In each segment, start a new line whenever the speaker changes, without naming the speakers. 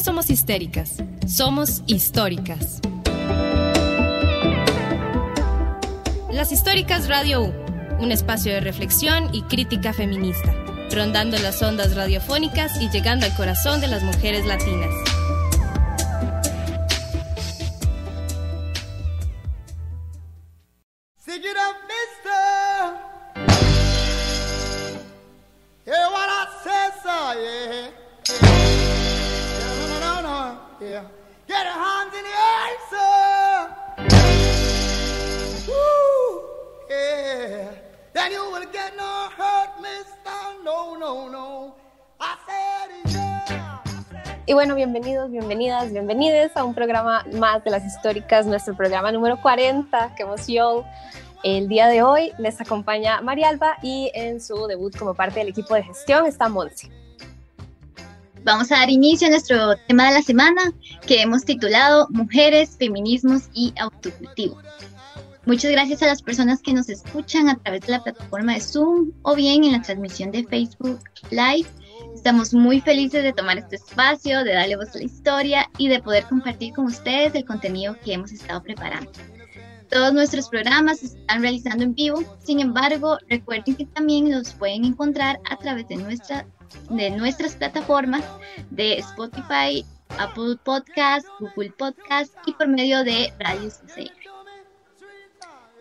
somos histéricas, somos históricas. Las Históricas Radio U, un espacio de reflexión y crítica feminista, rondando las ondas radiofónicas y llegando al corazón de las mujeres latinas.
Bueno, bienvenidos, bienvenidas, bienvenides a un programa más de las históricas, nuestro programa número 40. ¡Qué emoción! El día de hoy les acompaña Marialba y en su debut como parte del equipo de gestión está Monse.
Vamos a dar inicio a nuestro tema de la semana que hemos titulado Mujeres, Feminismos y Autocultivo. Muchas gracias a las personas que nos escuchan a través de la plataforma de Zoom o bien en la transmisión de Facebook Live Estamos muy felices de tomar este espacio, de darle voz a la historia y de poder compartir con ustedes el contenido que hemos estado preparando. Todos nuestros programas se están realizando en vivo, sin embargo, recuerden que también los pueden encontrar a través de, nuestra, de nuestras plataformas de Spotify, Apple Podcast, Google Podcast y por medio de Radio CCR.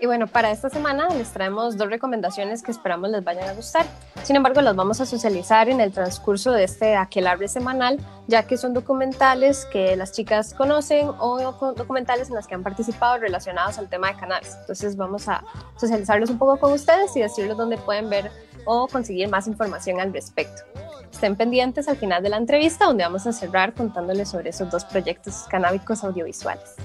Y bueno, para esta semana les traemos dos recomendaciones que esperamos les vayan a gustar. Sin embargo, las vamos a socializar en el transcurso de este aquelarre semanal, ya que son documentales que las chicas conocen o documentales en los que han participado relacionados al tema de cannabis. Entonces vamos a socializarlos un poco con ustedes y decirles dónde pueden ver o conseguir más información al respecto. Estén pendientes al final de la entrevista donde vamos a cerrar contándoles sobre esos dos proyectos canábicos audiovisuales.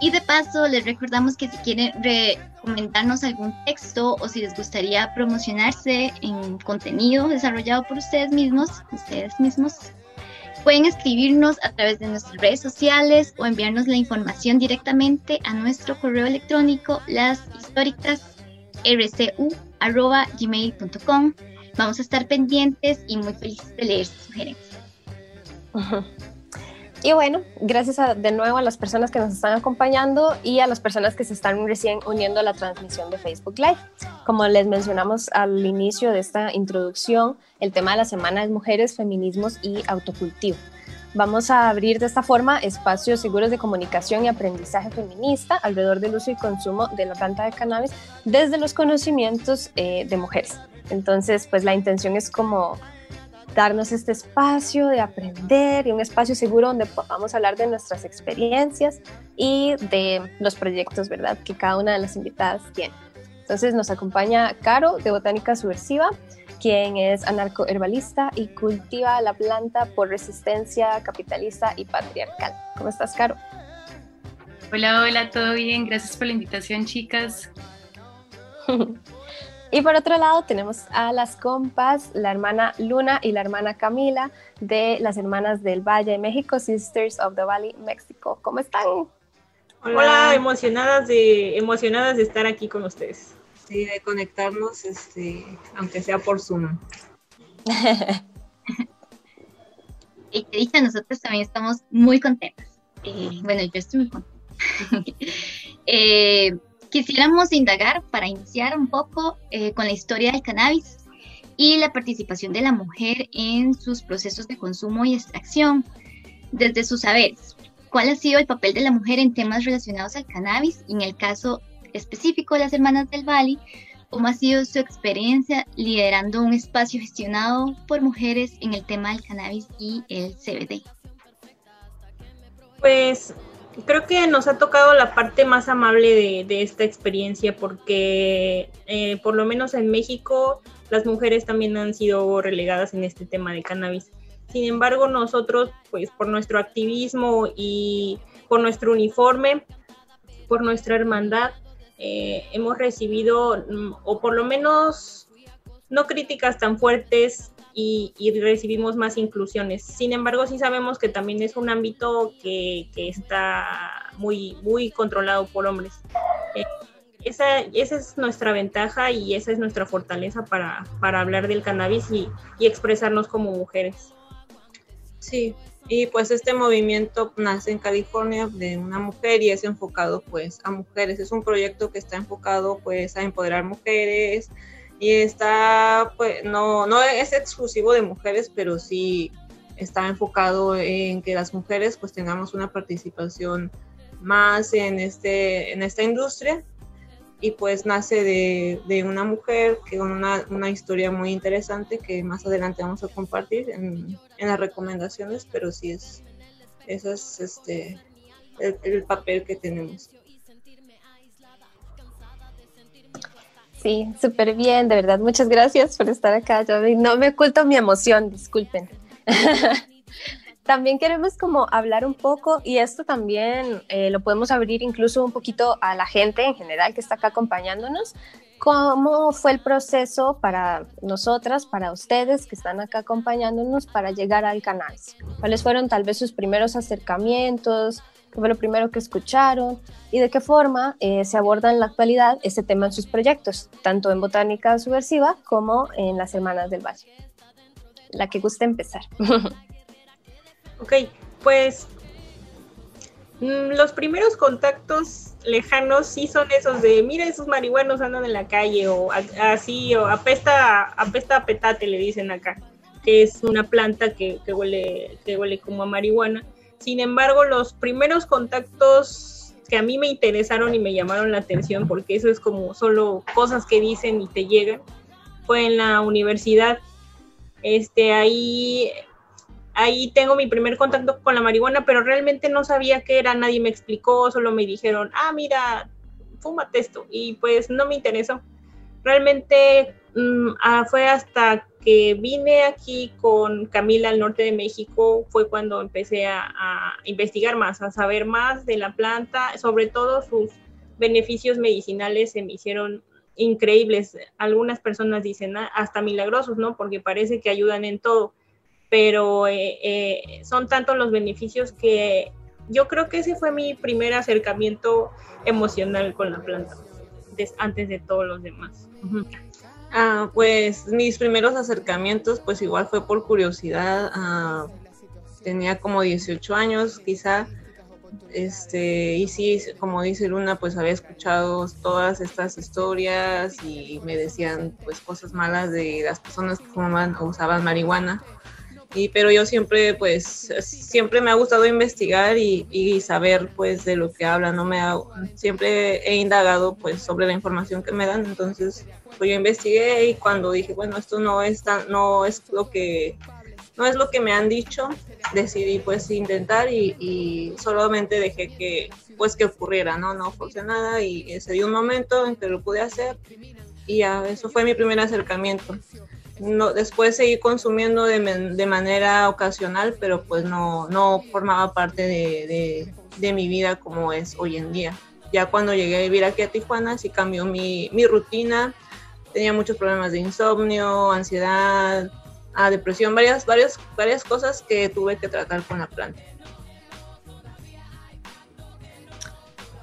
Y de paso, les recordamos que si quieren recomendarnos algún texto o si les gustaría promocionarse en contenido desarrollado por ustedes mismos, ustedes mismos, pueden escribirnos a través de nuestras redes sociales o enviarnos la información directamente a nuestro correo electrónico las. Vamos a estar pendientes y muy felices de leer sus sugerencias.
Y bueno, gracias de nuevo a las personas que nos están acompañando y a las personas que se están recién uniendo a la transmisión de Facebook Live. Como les mencionamos al inicio de esta introducción, el tema de la semana es mujeres, feminismos y autocultivo. Vamos a abrir de esta forma espacios seguros de comunicación y aprendizaje feminista alrededor del uso y consumo de la planta de cannabis desde los conocimientos eh, de mujeres. Entonces, pues la intención es como darnos este espacio de aprender y un espacio seguro donde podamos hablar de nuestras experiencias y de los proyectos, ¿verdad?, que cada una de las invitadas tiene. Entonces nos acompaña Caro de Botánica Subversiva, quien es anarcoherbalista y cultiva la planta por resistencia capitalista y patriarcal. ¿Cómo estás, Caro?
Hola, hola, todo bien. Gracias por la invitación, chicas.
Y por otro lado tenemos a las compas, la hermana Luna y la hermana Camila de las Hermanas del Valle de México, Sisters of the Valley, México. ¿Cómo están?
Hola, emocionadas de emocionadas de estar aquí con ustedes.
Sí, de conectarnos, este, aunque sea por Zoom.
y que dicha, nosotros también estamos muy contentas. Eh, bueno, yo estoy muy contenta. eh, Quisiéramos indagar para iniciar un poco eh, con la historia del cannabis y la participación de la mujer en sus procesos de consumo y extracción, desde sus saberes. ¿Cuál ha sido el papel de la mujer en temas relacionados al cannabis? Y en el caso específico de las Hermanas del Valle, ¿cómo ha sido su experiencia liderando un espacio gestionado por mujeres en el tema del cannabis y el CBD?
Pues creo que nos ha tocado la parte más amable de, esta experiencia porque eh, por lo menos en México las mujeres también han sido relegadas en este tema de cannabis. Sin embargo, nosotros, pues por nuestro activismo y por nuestro uniforme, por nuestra hermandad, eh, hemos recibido, mm, o por lo menos, no críticas tan fuertes y, recibimos más inclusiones. Sin embargo, sí sabemos que también es un ámbito que, está muy, muy controlado por hombres. Eh, esa, esa, es nuestra ventaja y esa es nuestra fortaleza para, para hablar del cannabis y, y, expresarnos como mujeres.
Sí, y pues este movimiento nace en California de una mujer y es enfocado pues a mujeres. Es un proyecto que está enfocado pues a empoderar mujeres y está pues no, no es exclusivo de mujeres, pero sí está enfocado en que las mujeres pues tengamos una participación más en, este, en esta industria y pues nace de, de una mujer que con una, una, historia muy interesante que más adelante vamos a compartir en, en las recomendaciones, pero sí es, ese es este, el, el papel que tenemos.
Sí, súper bien, de verdad, muchas gracias por estar acá. Yo no me oculto mi emoción, disculpen. también queremos como hablar un poco, y esto también eh, lo podemos abrir incluso un poquito a la gente en general que está acá acompañándonos, cómo fue el proceso para nosotras, para ustedes que están acá acompañándonos para llegar al canal. ¿Cuáles fueron tal vez sus primeros acercamientos? ¿Qué fue lo primero que escucharon? ¿Y de qué forma eh, se aborda en la actualidad ese tema en sus proyectos, tanto en Botánica Subversiva como en las Hermanas del Valle? La que guste empezar.
Ok, pues mm, los primeros contactos lejanos sí son esos de, mira, esos marihuanos andan en la calle o así, o apesta, apesta a petate, le dicen acá, que es una planta que, que, huele, que huele como a marihuana. Sin embargo, los primeros contactos que a mí me interesaron y me llamaron la atención, porque eso es como solo cosas que dicen y te llegan, fue en la universidad. Este, ahí ahí tengo mi primer contacto con la marihuana, pero realmente no sabía qué era, nadie me explicó, solo me dijeron, ah, mira, fúmate esto, y pues no me interesó. Realmente mmm, ah, fue hasta vine aquí con Camila al norte de México, fue cuando empecé a, a investigar más, a saber más de la planta, sobre todo sus beneficios medicinales se me hicieron increíbles. Algunas personas dicen ah, hasta milagrosos, ¿no? Porque parece que ayudan en todo pero eh, eh, son tantos los beneficios que yo creo que ese fue mi primer acercamiento emocional con la planta, antes de todos los demás.
Ah, pues mis primeros acercamientos, pues igual fue por curiosidad. Ah, tenía como 18 años, quizá. Este, y sí, como dice Luna, pues había escuchado todas estas historias y me decían pues cosas malas de las personas que fumaban o usaban marihuana y, pero yo siempre, pues, siempre me ha gustado investigar y, y saber, pues, de lo que hablan, ¿no? Me ha, siempre he indagado, pues, sobre la información que me dan, entonces, pues, yo investigué y cuando dije, bueno, esto no es, tan, no es lo que, no es lo que me han dicho, decidí, pues, intentar y, solamente dejé que, pues, que ocurriera, ¿no? No forzé nada y se dio un momento en que lo pude hacer y eso fue mi primer acercamiento no, después seguí consumiendo de, de, manera ocasional, pero pues no, no formaba parte de, de, de, mi vida como es hoy en día. Ya cuando llegué a vivir aquí a Tijuana, sí cambió mi, mi rutina, tenía muchos problemas de insomnio, ansiedad, a depresión, varias, varias, varias cosas que tuve que tratar con la planta.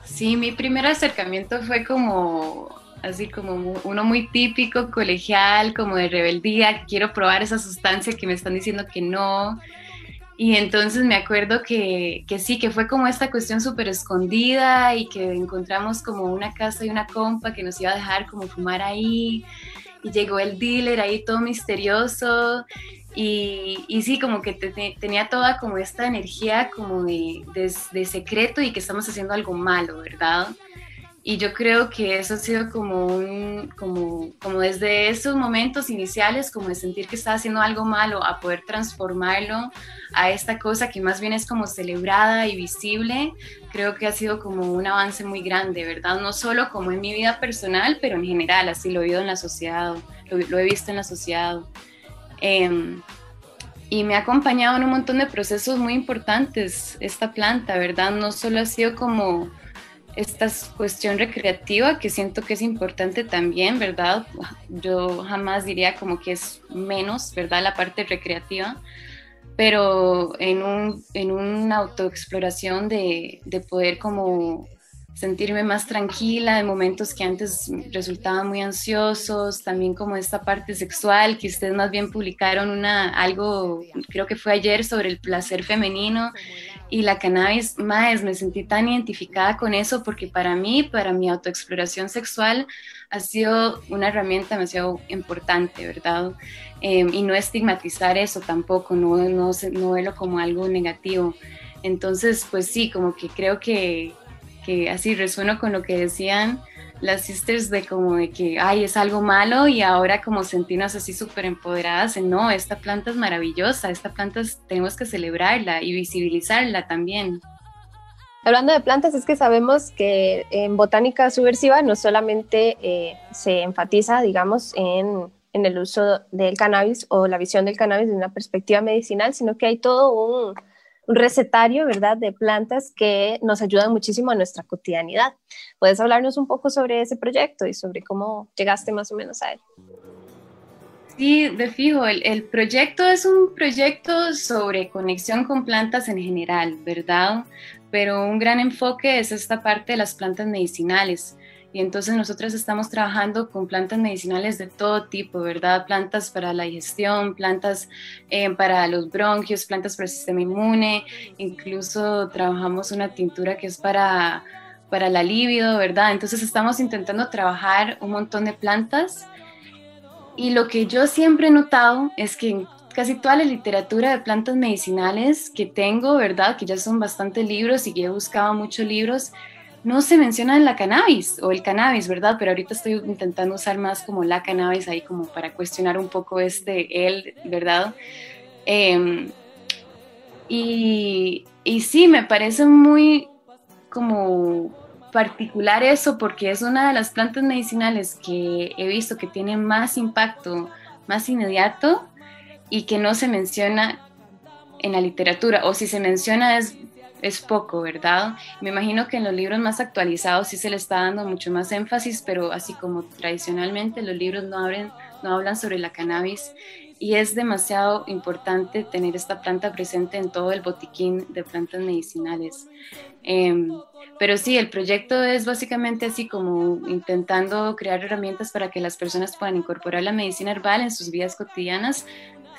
Sí, mi primer acercamiento fue como así como uno muy típico, colegial, como de rebeldía, quiero probar esa sustancia que me están diciendo que no. Y entonces me acuerdo que, que sí, que fue como esta cuestión súper escondida y que encontramos como una casa y una compa que nos iba a dejar como fumar ahí. Y llegó el dealer ahí todo misterioso. Y, y sí, como que te, tenía toda como esta energía como de, de, de secreto y que estamos haciendo algo malo, ¿verdad? Y yo creo que eso ha sido como un, como, como desde esos momentos iniciales, como de sentir que estaba haciendo algo malo, a poder transformarlo a esta cosa que más bien es como celebrada y visible, creo que ha sido como un avance muy grande, ¿verdad? No solo como en mi vida personal, pero en general, así lo he visto en la sociedad, lo, lo he visto en la sociedad. Eh, y me ha acompañado en un montón de procesos muy importantes esta planta, ¿verdad? No solo ha sido como esta cuestión recreativa que siento que es importante también, ¿verdad? Yo jamás diría como que es menos, ¿verdad? La parte recreativa, pero en, un, en una autoexploración de, de poder como sentirme más tranquila en momentos que antes resultaban muy ansiosos, también como esta parte sexual que ustedes más bien publicaron una algo creo que fue ayer sobre el placer femenino y la cannabis más me sentí tan identificada con eso porque para mí, para mi autoexploración sexual ha sido una herramienta demasiado importante, ¿verdad? Em, y no estigmatizar eso tampoco, no, no, no verlo como algo negativo. Entonces, pues sí, como que creo que que así resueno con lo que decían las sisters de como de que, ay, es algo malo y ahora como sentirnos así súper empoderadas, no, esta planta es maravillosa, esta planta tenemos que celebrarla y visibilizarla también.
Hablando de plantas, es que sabemos que en botánica subversiva no solamente eh, se enfatiza, digamos, en, en el uso del cannabis o la visión del cannabis de una perspectiva medicinal, sino que hay todo un un recetario, ¿verdad?, de plantas que nos ayudan muchísimo a nuestra cotidianidad. ¿Puedes hablarnos un poco sobre ese proyecto y sobre cómo llegaste más o menos a él?
Sí, de fijo, el, el proyecto es un proyecto sobre conexión con plantas en general, ¿verdad? Pero un gran enfoque es esta parte de las plantas medicinales. Y entonces nosotros estamos trabajando con plantas medicinales de todo tipo, ¿verdad? Plantas para la digestión, plantas eh, para los bronquios, plantas para el sistema inmune, incluso trabajamos una tintura que es para, para la libido, ¿verdad? Entonces estamos intentando trabajar un montón de plantas. Y lo que yo siempre he notado es que en casi toda la literatura de plantas medicinales que tengo, ¿verdad? Que ya son bastantes libros y que he buscado muchos libros, no se menciona la cannabis o el cannabis, ¿verdad? Pero ahorita estoy intentando usar más como la cannabis ahí como para cuestionar un poco este él, ¿verdad? Em, y, y sí, me parece muy como particular eso porque es una de las plantas medicinales que he visto que tiene más impacto, más inmediato y que no se menciona en la literatura o si se menciona es es poco, ¿verdad? Me imagino que en los libros más actualizados sí se le está dando mucho más énfasis, pero así como tradicionalmente los libros no, abren, no hablan sobre la cannabis y es demasiado importante tener esta planta presente en todo el botiquín de plantas medicinales. Em, pero sí, el proyecto es básicamente así como intentando crear herramientas para que las personas puedan incorporar la medicina herbal en sus vidas cotidianas,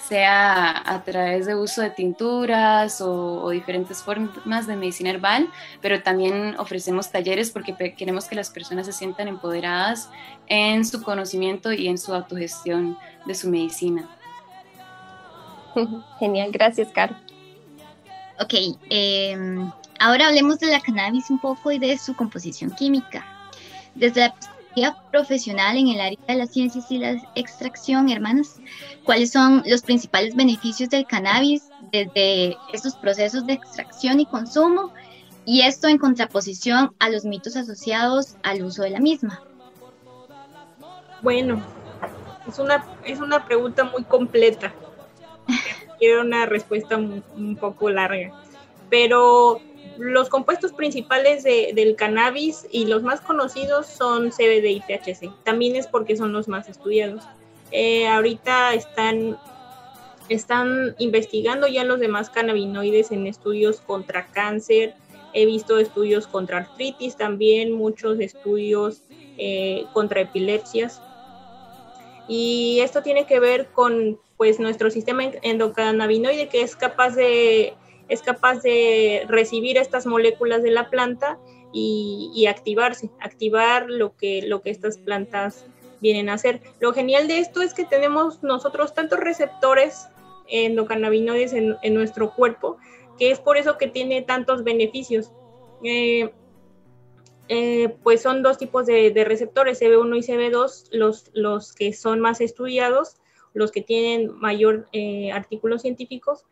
sea a través de uso de tinturas o, diferentes formas de medicina herbal, pero también ofrecemos talleres porque queremos que las personas se sientan empoderadas en su conocimiento y en su autogestión de su medicina.
Genial, gracias, Caro.
Ok, em, ahora hablemos de la cannabis un poco y de su composición química. Desde la profesional en el área de las ciencias y la extracción, hermanas, ¿cuáles son los principales beneficios del cannabis desde estos procesos de extracción y consumo? Y esto en contraposición a los mitos asociados al uso de la misma.
Bueno, es una, es una pregunta muy completa. Quiero una respuesta un poco larga. Pero los compuestos principales del cannabis y los más conocidos son CBD y THC. También es porque son los más estudiados. Eh, ahorita están, están investigando ya los demás cannabinoides en estudios contra cáncer. He visto estudios contra artritis también, muchos estudios eh, contra epilepsias. Y esto tiene que ver con pues, nuestro sistema endocannabinoide que es capaz de es capaz de recibir estas moléculas de la planta y, activarse, activar lo que, lo que estas plantas vienen a hacer. Lo genial de esto es que tenemos nosotros tantos receptores endocannabinoides en, nuestro cuerpo, que es por eso que tiene tantos beneficios. Eh, eh, pues son dos tipos de, receptores, CB1 y CB2, los, los que son más estudiados, los que tienen mayor eh, artículos científicos,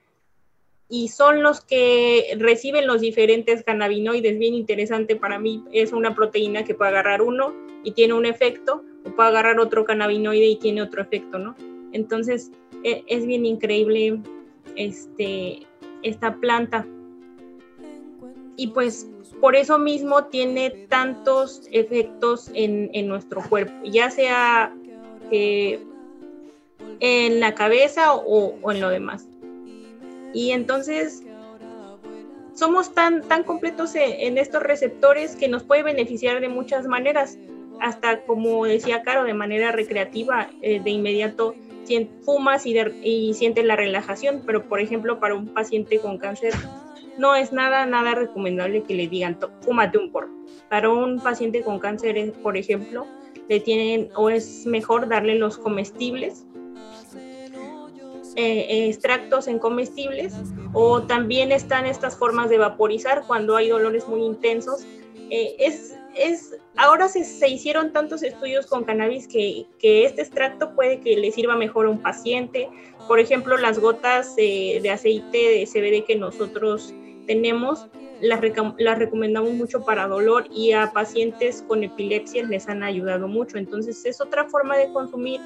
y son los que reciben los diferentes cannabinoides. Bien interesante para mí, es una proteína que puede agarrar uno y tiene un efecto, o puede agarrar otro cannabinoide y tiene otro efecto, ¿no? Entonces, e, es bien increíble este, esta planta. Y pues por eso mismo tiene tantos efectos en, nuestro cuerpo, ya sea en la cabeza o en lo demás. Y entonces, somos tan, tan completos en, estos receptores que nos puede beneficiar de muchas maneras, hasta como decía Caro, de manera recreativa, eh, de inmediato fumas y, sientes la relajación, pero por ejemplo para un paciente con cáncer no es nada, nada recomendable que le digan, fúmate un porro. Para un paciente con cáncer, por ejemplo, le tienen o es mejor darle los comestibles, eh, extractos en comestibles, o también están estas formas de vaporizar cuando hay dolores muy intensos. Eh, es, es, ahora se, se, hicieron tantos estudios con cannabis que, que, este extracto puede que le sirva mejor a un paciente. Por ejemplo, las gotas de aceite de CBD que nosotros tenemos las, recomendamos mucho para dolor y a pacientes con epilepsia les han ayudado mucho. Entonces es otra forma de consumir,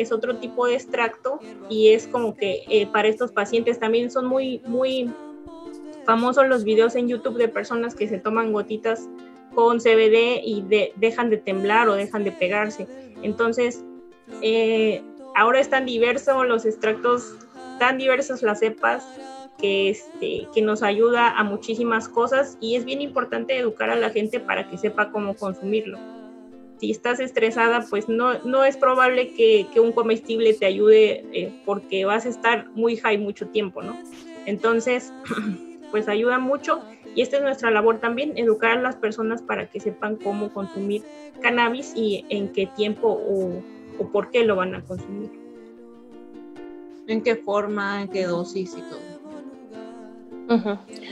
es otro tipo de extracto y es como que eh, para estos pacientes también son muy, muy famosos los videos en YouTube de personas que se toman gotitas con CBD y dejan de temblar o dejan de pegarse. Entonces, eh, ahora están diversos los extractos, tan diversos las cepas que, este, que nos ayuda a muchísimas cosas y es bien importante educar a la gente para que sepa cómo consumirlo. Si estás estresada, pues no, no es probable que, que un comestible te ayude eh, porque vas a estar muy high mucho tiempo, ¿no? Entonces, pues ayuda mucho y esta es nuestra labor también, educar a las personas para que sepan cómo consumir cannabis y en qué tiempo o, o por qué lo van a consumir.
En qué forma, en qué dosis y todo.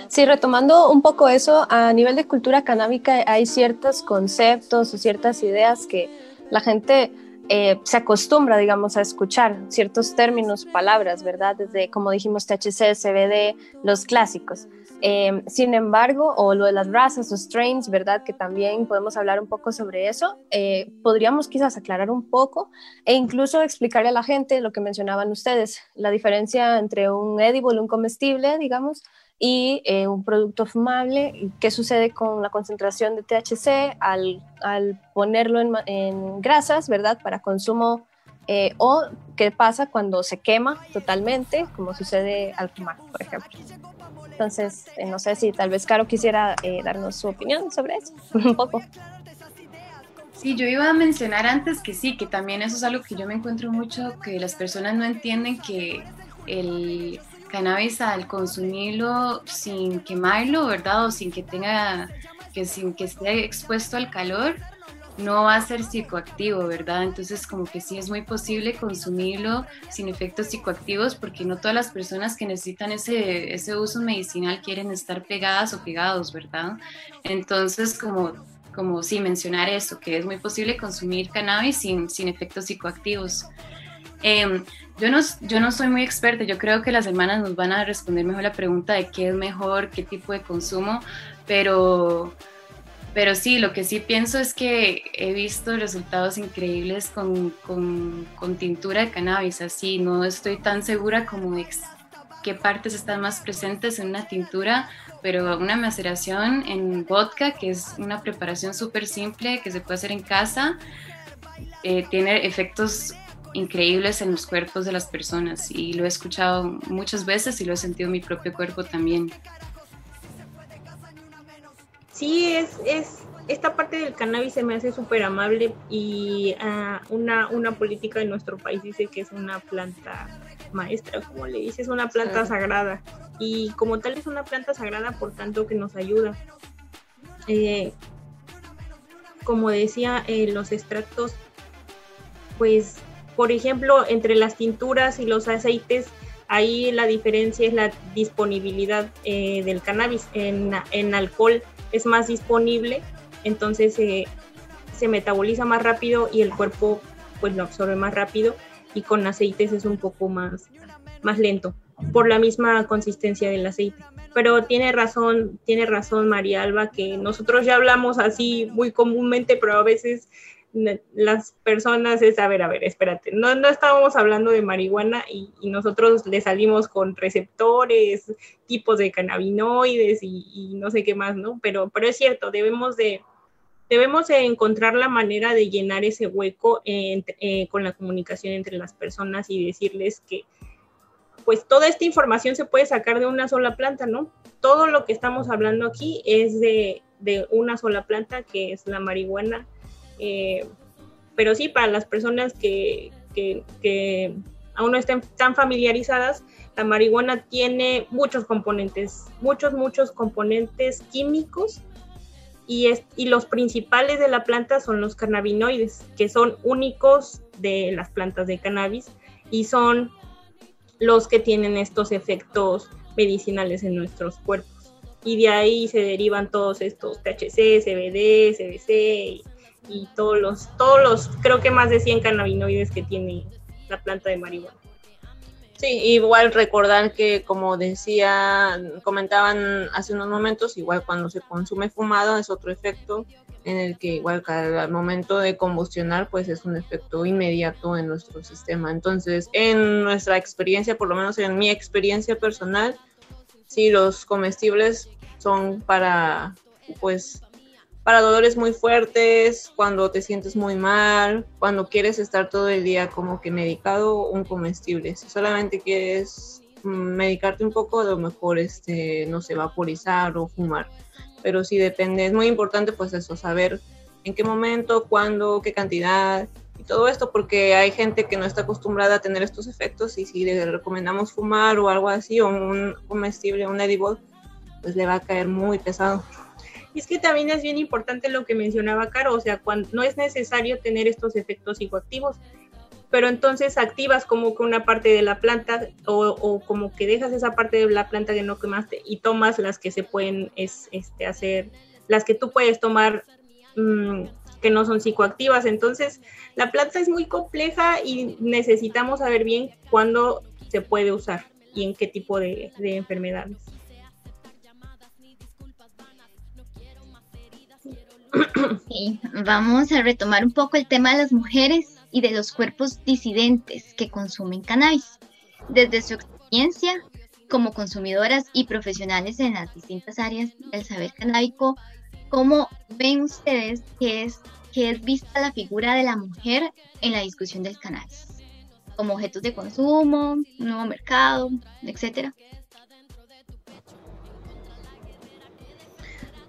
Sí, retomando un poco eso, a nivel de cultura canábica hay ciertos conceptos o ciertas ideas que la gente eh, se acostumbra, digamos, a escuchar ciertos términos, palabras, ¿verdad? Desde, como dijimos, THC, CBD, los clásicos. Eh, sin embargo, o lo de las razas o strains, ¿verdad? Que también podemos hablar un poco sobre eso. Eh, podríamos quizás aclarar un poco e incluso explicarle a la gente lo que mencionaban ustedes, la diferencia entre un edible, un comestible, digamos, y eh, un producto fumable. ¿Qué sucede con la concentración de THC al, al ponerlo en, en, grasas, verdad? Para consumo eh, o qué pasa cuando se quema totalmente, como sucede al fumar, por ejemplo. Entonces, eh, no sé si tal vez Caro quisiera darnos su opinión sobre eso, un poco.
Sí, yo iba a mencionar antes que sí, que también eso es algo que yo me encuentro mucho, que las personas no entienden que el cannabis al consumirlo sin quemarlo, ¿verdad? O sin que tenga, que sin que esté expuesto al calor, no va a ser psicoactivo, ¿verdad? Entonces como que sí es muy posible consumirlo sin efectos psicoactivos porque no todas las personas que necesitan ese, ese uso medicinal quieren estar pegadas o pegados, ¿verdad? Entonces como, como sí mencionar eso, que es muy posible consumir cannabis sin, sin efectos psicoactivos. Em, yo, no, yo no soy muy experta, yo creo que las hermanas nos van a responder mejor la pregunta de qué es mejor, qué tipo de consumo, pero, pero sí, lo que sí pienso es que he visto resultados increíbles con, con, con tintura de cannabis, así no estoy tan segura como qué partes están más presentes en una tintura, pero una maceración en vodka, que es una preparación súper simple que se puede hacer en casa, eh, tiene efectos increíbles en los cuerpos de las personas y lo he escuchado muchas veces y lo he sentido en mi propio cuerpo también.
Sí, es, es esta parte del cannabis se me hace súper amable y ah, una, una política de nuestro país dice que es una planta maestra, como le dice, es una planta sagrada y como tal es una planta sagrada por tanto que nos ayuda. Eh, como decía, eh, los extractos pues por ejemplo, entre las tinturas y los aceites, ahí la diferencia es la disponibilidad eh, del cannabis. En, en, alcohol es más disponible, entonces se metaboliza más rápido y el cuerpo pues lo absorbe más rápido y con aceites es un poco más, más lento por la misma consistencia del aceite. Pero tiene razón, tiene razón María Alba que nosotros ya hablamos así muy comúnmente, pero a veces las personas es, a ver, a ver, espérate, no, no estábamos hablando de marihuana y, nosotros le salimos con receptores, tipos de cannabinoides y, no sé qué más, ¿no? Pero, pero es cierto, debemos de, debemos de encontrar la manera de llenar ese hueco eh, con la comunicación entre las personas y decirles que pues toda esta información se puede sacar de una sola planta, ¿no? Todo lo que estamos hablando aquí es de, una sola planta, que es la marihuana. Eh, pero sí, para las personas que, aún no estén tan familiarizadas, la marihuana tiene muchos componentes, muchos, muchos componentes químicos y, y, los principales de la planta son los cannabinoides, que son únicos de las plantas de cannabis y son los que tienen estos efectos medicinales en nuestros cuerpos. Y de ahí se derivan todos estos THC, CBD, CBC y, todos los, todos los, creo que más de 100 cannabinoides que tiene la planta de marihuana.
Sí, igual recordar que como decía, comentaban hace unos momentos, igual cuando se consume fumado es otro efecto en el que igual cada momento de combustionar pues es un efecto inmediato en nuestro sistema. Entonces, en nuestra experiencia, por lo menos en mi experiencia personal, sí, los comestibles son para pues para dolores muy fuertes, cuando te sientes muy mal, cuando quieres estar todo el día como que medicado, un comestible. Si solamente quieres mm, medicarte un poco, a lo mejor este, no sé, vaporizar o fumar pero sí depende, es muy importante pues eso, saber en qué momento, cuándo, qué cantidad y todo esto, porque hay gente que no está acostumbrada a tener estos efectos y si le recomendamos fumar o algo así, o un comestible, un edible, pues le va a caer muy pesado.
Y es que también es bien importante lo que mencionaba Caro, o sea, cuando no es necesario tener estos efectos psicoactivos, pero entonces activas como que una parte de la planta o, como que dejas esa parte de la planta que no quemaste y tomas las que se pueden es, este, hacer, las que tú puedes tomar mm, que no son psicoactivas. Entonces, la planta es muy compleja y necesitamos saber bien cuándo se puede usar y en qué tipo de, de enfermedades.
Sí, vamos a retomar un poco el tema de las mujeres y de los cuerpos disidentes que consumen cannabis. Desde su experiencia como consumidoras y profesionales en las distintas áreas del saber canábico, ¿cómo ven ustedes que es, que es vista la figura de la mujer en la discusión del cannabis? Como objetos de consumo, nuevo mercado, etcétera.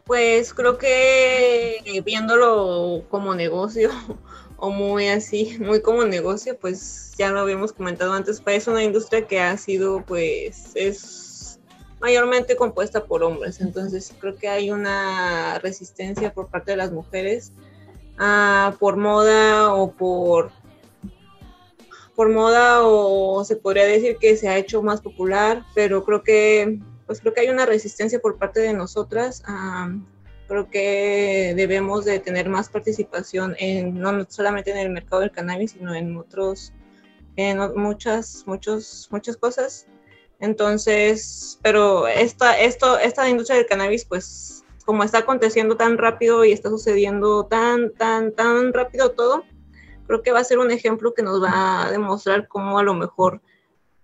Pues creo que viéndolo como negocio, o muy así, muy como negocio, pues ya lo habíamos comentado antes, pues es una industria que ha sido, pues, es mayormente compuesta por hombres, entonces creo que hay una resistencia por parte de las mujeres uh, por moda o por por moda o se podría decir que se ha hecho más popular, pero creo que pues creo que hay una resistencia por parte de nosotras a creo que debemos de tener más participación en no solamente en el mercado del cannabis, sino en otros, en muchas, muchos, muchas cosas. Entonces, pero esta, esto, esta industria del cannabis, pues, como está aconteciendo tan rápido y está sucediendo tan, tan, tan rápido todo, creo que va a ser un ejemplo que nos va a demostrar cómo a lo mejor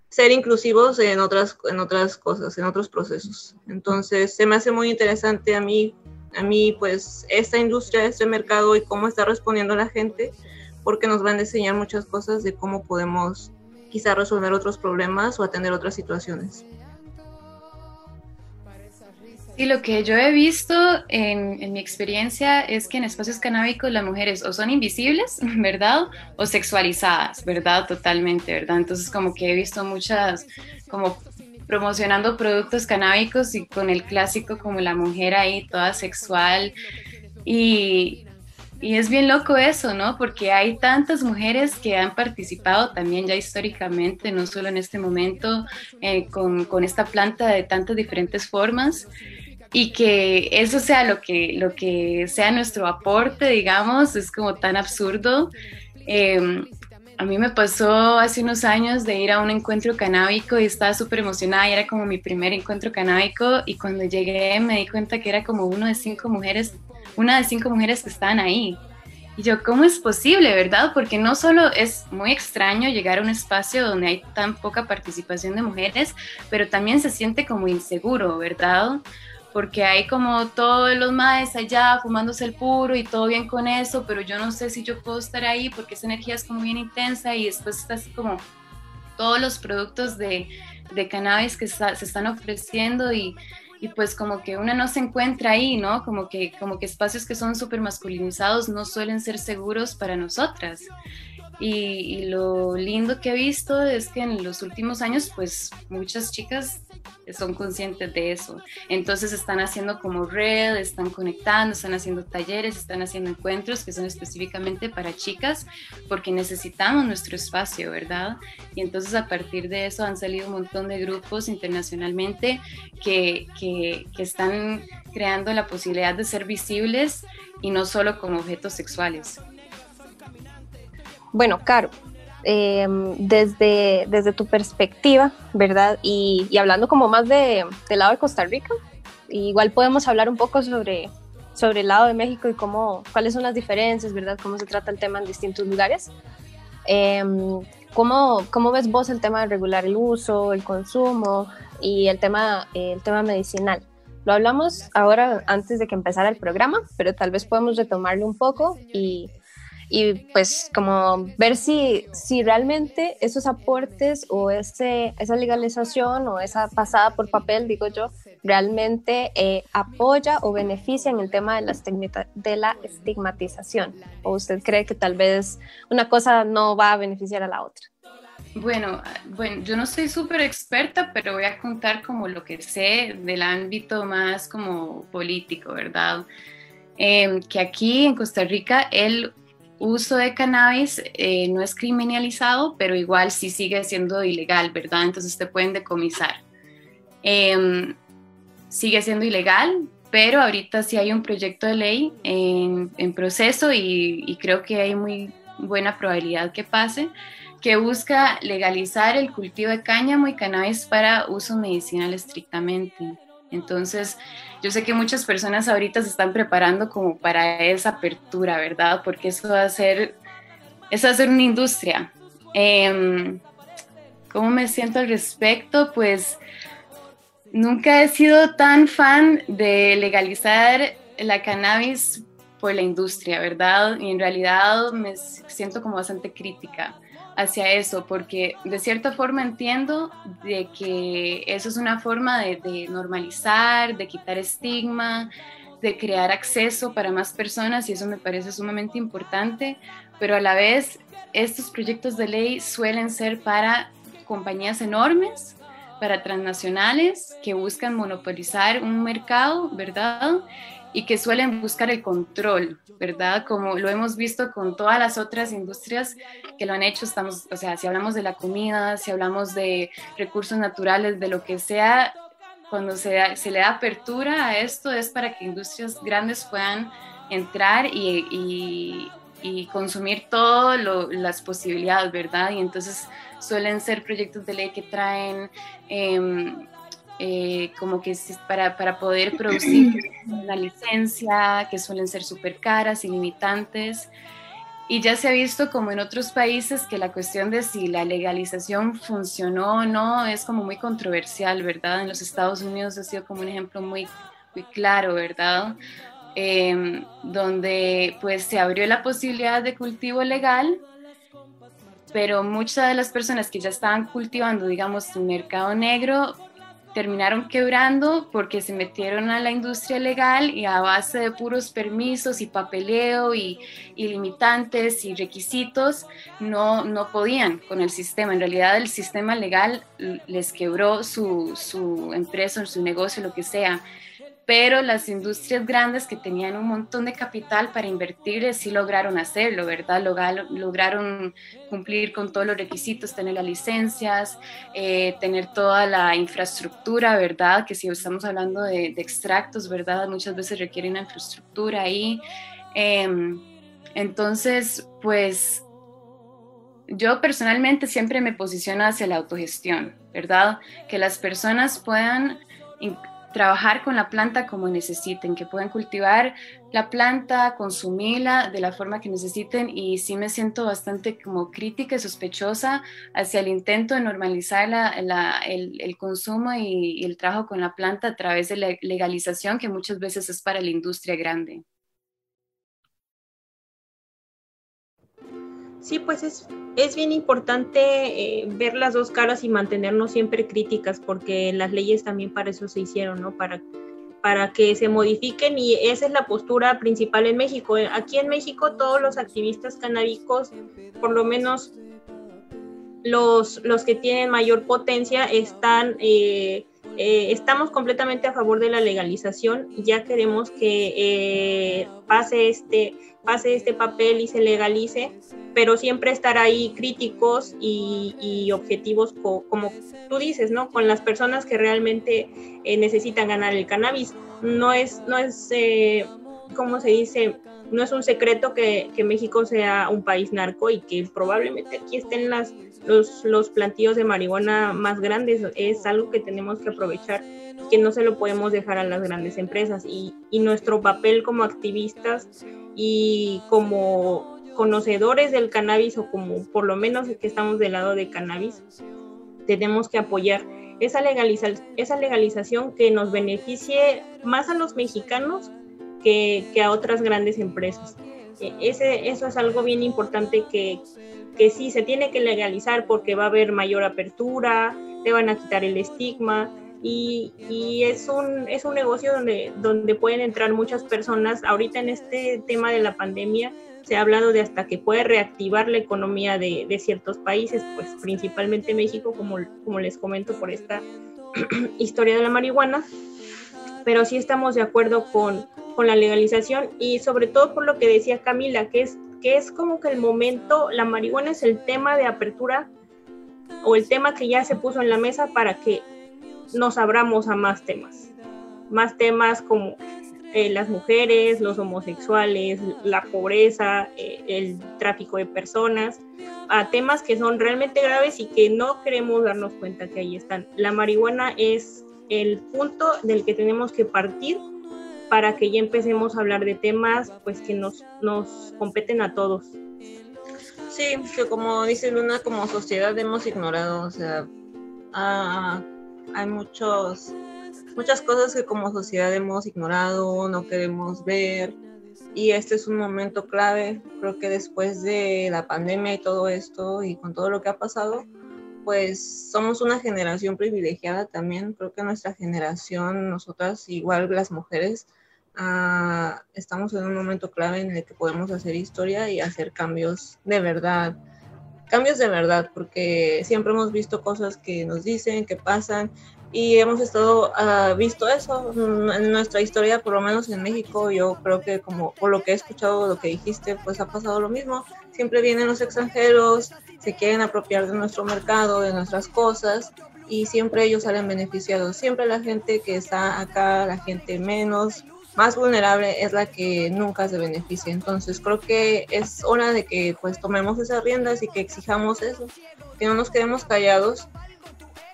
ser inclusivos en otras, en otras cosas, en otros procesos. Entonces, se me hace muy interesante a mí a mí pues esta industria, este mercado y cómo está respondiendo la gente, porque nos van a enseñar muchas cosas de cómo podemos quizá resolver otros problemas o atender otras situaciones.
Sí, lo que yo he visto en, en, mi experiencia es que en espacios canábicos las mujeres o son invisibles, ¿verdad? O sexualizadas, ¿verdad? Totalmente, ¿verdad? Entonces como que he visto muchas como promocionando productos canábicos y con el clásico como la mujer ahí toda sexual y, y es bien loco eso, ¿no? Porque hay tantas mujeres que han participado también ya históricamente, no solo en este momento, eh, con, con, esta planta de tantas diferentes formas. Y que eso sea lo que, lo que sea nuestro aporte, digamos, es como tan absurdo. Eh, a mí me pasó hace unos años de ir a un encuentro canábico y estaba súper emocionada y era como mi primer encuentro canábico y cuando llegué me di cuenta que era como uno de cinco mujeres, una de cinco mujeres que estaban ahí. Y yo, ¿cómo es posible, verdad? Porque no solo es muy extraño llegar a un espacio donde hay tan poca participación de mujeres, pero también se siente como inseguro, ¿verdad? porque hay como todos los maes allá fumándose el puro y todo bien con eso, pero yo no sé si yo puedo estar ahí porque esa energía es como bien intensa y después estás como todos los productos de, de cannabis que se están ofreciendo y, y, pues como que una no se encuentra ahí, ¿no? Como que, como que espacios que son súper masculinizados no suelen ser seguros para nosotras. Y, y, lo lindo que he visto es que en los últimos años, pues muchas chicas son conscientes de eso. Entonces están haciendo como red, están conectando, están haciendo talleres, están haciendo encuentros que son específicamente para chicas porque necesitamos nuestro espacio, ¿verdad? Y entonces a partir de eso han salido un montón de grupos internacionalmente que, que, que están creando la posibilidad de ser visibles y no solo como objetos sexuales.
Bueno, Caro, eh, desde, desde tu perspectiva, ¿verdad? Y, y hablando como más de, del lado de Costa Rica, igual podemos hablar un poco sobre, sobre el lado de México y cómo, cuáles son las diferencias, ¿verdad? Cómo se trata el tema en distintos lugares. Eh, ¿cómo, ¿Cómo ves vos el tema de regular el uso, el consumo y el tema, el tema medicinal? Lo hablamos ahora antes de que empezara el programa, pero tal vez podemos retomarlo un poco y y pues como ver si, si realmente esos aportes o ese, esa legalización o esa pasada por papel, digo yo, realmente eh, apoya o beneficia en el tema de la, de la estigmatización. ¿O usted cree que tal vez una cosa no va a beneficiar a la otra?
Bueno, bueno, yo no soy súper experta, pero voy a contar como lo que sé del ámbito más como político, ¿verdad? Eh, que aquí en Costa Rica el uso de cannabis eh, no es criminalizado, pero igual sí sigue siendo ilegal, ¿verdad? Entonces te pueden decomisar. Eh, sigue siendo ilegal, pero ahorita sí hay un proyecto de ley en, en proceso y, y, creo que hay muy buena probabilidad que pase, que busca legalizar el cultivo de cáñamo y cannabis para uso medicinal estrictamente. Entonces, yo sé que muchas personas ahorita se están preparando como para esa apertura, ¿verdad? Porque eso va a ser, eso va una industria. Eh, ¿Cómo me siento al respecto? Pues nunca he sido tan fan de legalizar la cannabis por la industria, ¿verdad? Y en realidad me siento como bastante crítica hacia eso, porque de cierta forma entiendo de que eso es una forma de, de, normalizar, de quitar estigma, de crear acceso para más personas y eso me parece sumamente importante, pero a la vez estos proyectos de ley suelen ser para compañías enormes, para transnacionales que buscan monopolizar un mercado, ¿verdad? Y que suelen buscar el control, ¿verdad? Como lo hemos visto con todas las otras industrias que lo han hecho, estamos, o sea, si hablamos de la comida, si hablamos de recursos naturales, de lo que sea, cuando se, se le da apertura a esto es para que industrias grandes puedan entrar y, y, consumir todas las posibilidades, ¿verdad? Y entonces suelen ser proyectos de ley que traen... Eh, eh, como que para, para poder producir una licencia, que suelen ser súper caras y limitantes. Y ya se ha visto como en otros países que la cuestión de si la legalización funcionó o no es como muy controversial, ¿verdad? En los Estados Unidos ha sido como un ejemplo muy, muy claro, ¿verdad? Eh, donde pues se abrió la posibilidad de cultivo legal, pero muchas de las personas que ya estaban cultivando, digamos, mercado negro, terminaron quebrando porque se metieron a la industria legal y a base de puros permisos y papeleo y, limitantes y requisitos no, no podían con el sistema. En realidad el sistema legal les quebró su, su empresa, su negocio, lo que sea pero las industrias grandes que tenían un montón de capital para invertir sí lograron hacerlo, ¿verdad? Lograron cumplir con todos los requisitos, tener las licencias, eh, tener toda la infraestructura, ¿verdad? Que si estamos hablando de, extractos, ¿verdad? Muchas veces requieren una infraestructura ahí. Eh, entonces, pues yo personalmente siempre me posiciono hacia la autogestión, ¿verdad? Que las personas puedan trabajar con la planta como necesiten, que puedan cultivar la planta, consumirla de la forma que necesiten y sí me siento bastante como crítica y sospechosa hacia el intento de normalizar la, el, el, consumo y, y, el trabajo con la planta a través de la legalización que muchas veces es para la industria grande.
Sí, pues es es bien importante eh, ver las dos caras y mantenernos siempre críticas, porque las leyes también para eso se hicieron, ¿no? Para, para que se modifiquen y esa es la postura principal en México. Aquí en México todos los activistas canábicos, por lo menos los, los que tienen mayor potencia, están... Eh, eh, estamos completamente a favor de la legalización, ya queremos que eh, pase, este, pase este papel y se legalice, pero siempre estar ahí críticos y, objetivos como tú dices, ¿no? Con las personas que realmente eh, necesitan ganar el cannabis. No es, no es ¿cómo se dice? No es un secreto que, que México sea un país narco y que probablemente aquí estén las los, los plantíos de marihuana más grandes. Es algo que tenemos que aprovechar, que no se lo podemos dejar a las grandes empresas. Y, y nuestro papel como activistas y como conocedores del cannabis o como por lo menos que estamos del lado de cannabis, tenemos que apoyar esa, legaliza esa legalización que nos beneficie más a los mexicanos que, que a otras grandes empresas. E, ese, eso es algo bien importante que, que sí se tiene que legalizar porque va a haber mayor apertura, te van a quitar el estigma y, y, es, un, es un negocio donde, donde pueden entrar muchas personas. Ahorita en este tema de la pandemia se ha hablado de hasta que puede reactivar la economía de, de ciertos países, pues principalmente México, como, como les comento por esta historia de la marihuana, pero sí estamos de acuerdo con, con la legalización y sobre todo por lo que decía Camila, que es que es como que el momento, la marihuana es el tema de apertura o el tema que ya se puso en la mesa para que nos abramos a más temas, más temas como eh, las mujeres, los homosexuales, la pobreza, eh, el tráfico de personas, a temas que son realmente graves y que no queremos darnos cuenta que ahí están. La marihuana es el punto del que tenemos que partir para que ya empecemos a hablar de temas pues que nos, nos competen a todos.
Sí, que como dice Luna, como sociedad hemos ignorado, o sea, ah, hay muchos, muchas cosas que como sociedad hemos ignorado, no queremos ver, y este es un momento clave, creo que después de la pandemia y todo esto, y con todo lo que ha pasado, pues somos una generación privilegiada también. Creo que nuestra generación, nosotras, igual las mujeres, ah, estamos en un momento clave en el que podemos hacer historia y hacer cambios de verdad. Cambios de verdad, porque siempre hemos visto cosas que nos dicen, que pasan, y hemos estado uh, visto eso en nuestra historia, por lo menos en México. Yo creo que, como por lo que he escuchado, lo que dijiste, pues ha pasado lo mismo. Siempre vienen los extranjeros, se quieren apropiar de nuestro mercado, de nuestras cosas y siempre ellos salen beneficiados. Siempre la gente que está acá, la gente menos, más vulnerable es la que nunca se beneficia. Entonces creo que es hora de que pues tomemos esas riendas y que exijamos eso, que no nos quedemos callados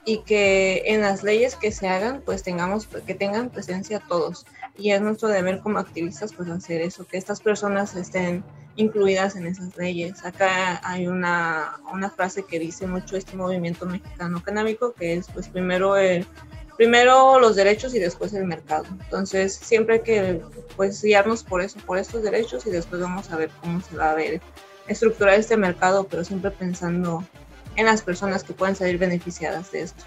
y que en las leyes que se hagan pues tengamos que tengan presencia todos y es nuestro deber como activistas pues hacer eso, que estas personas estén incluidas en esas leyes. Acá hay una, una frase que dice mucho este movimiento mexicano canábico, que es pues primero el primero los derechos y después el mercado. Entonces, siempre hay que pues guiarnos por eso, por estos derechos y después vamos a ver cómo se va a ver estructurar este mercado, pero siempre pensando en las personas que pueden salir beneficiadas de esto.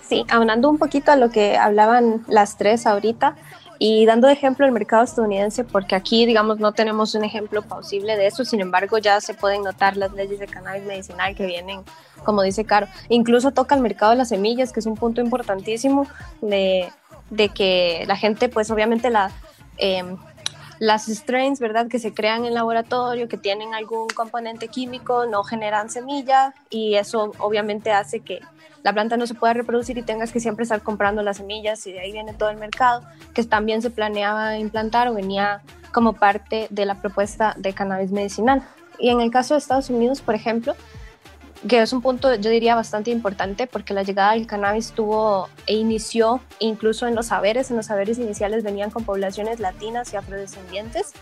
Sí, aunando un poquito a lo que hablaban las tres ahorita, y dando de ejemplo el mercado estadounidense, porque aquí, digamos, no tenemos un ejemplo posible de eso, sin embargo, ya se pueden notar las leyes de cannabis medicinal que vienen, como dice Caro. Incluso toca el mercado de las semillas, que es un punto importantísimo de, que la gente, pues obviamente la... Eh, las strains, ¿verdad? Que se crean en laboratorio, que tienen algún componente químico, no generan semilla y eso obviamente hace que la planta no se pueda reproducir y tengas que siempre estar comprando las semillas y de ahí viene todo el mercado, que también se planeaba implantar o venía como parte de la propuesta de cannabis medicinal. Y en el caso de Estados Unidos, por ejemplo, que es un punto yo diría bastante importante porque la llegada del cannabis tuvo e inició incluso en los saberes, en los saberes iniciales venían con poblaciones latinas y afrodescendientes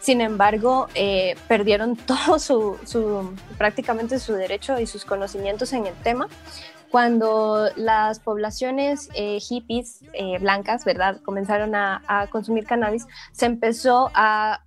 Sin embargo, eh, perdieron todo su, su, prácticamente su derecho y sus conocimientos en el tema cuando las poblaciones eh, hippies eh, blancas, ¿verdad?, comenzaron a, consumir cannabis, se empezó a,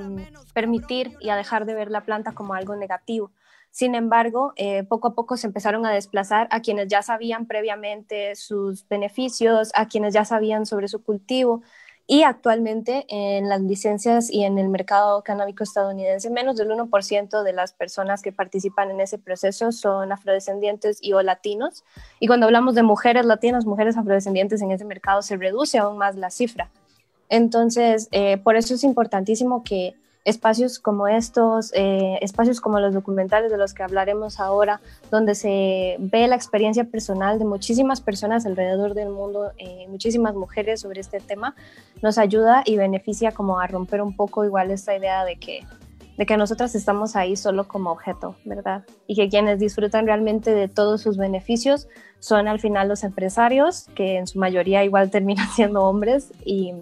mm, permitir y a dejar de ver la planta como algo negativo. Sin embargo, eh, poco a poco se empezaron a desplazar a quienes ya sabían previamente sus beneficios, a quienes ya sabían sobre su cultivo, y actualmente en las licencias y en el mercado canábico estadounidense, menos del 1% de las personas que participan en ese proceso son afrodescendientes y o latinos. Y cuando hablamos de mujeres latinas, mujeres afrodescendientes en ese mercado, se reduce aún más la cifra. Entonces, eh, por eso es importantísimo que espacios como estos, eh, espacios como los documentales de los que hablaremos ahora, donde se ve la experiencia personal de muchísimas personas alrededor del mundo, eh, muchísimas mujeres sobre este tema, nos ayuda y beneficia como a romper un poco igual esta idea de que de que nosotras estamos ahí solo como objeto, ¿verdad? Y que quienes disfrutan realmente de todos sus beneficios son al final los empresarios, que en su mayoría igual terminan siendo hombres y,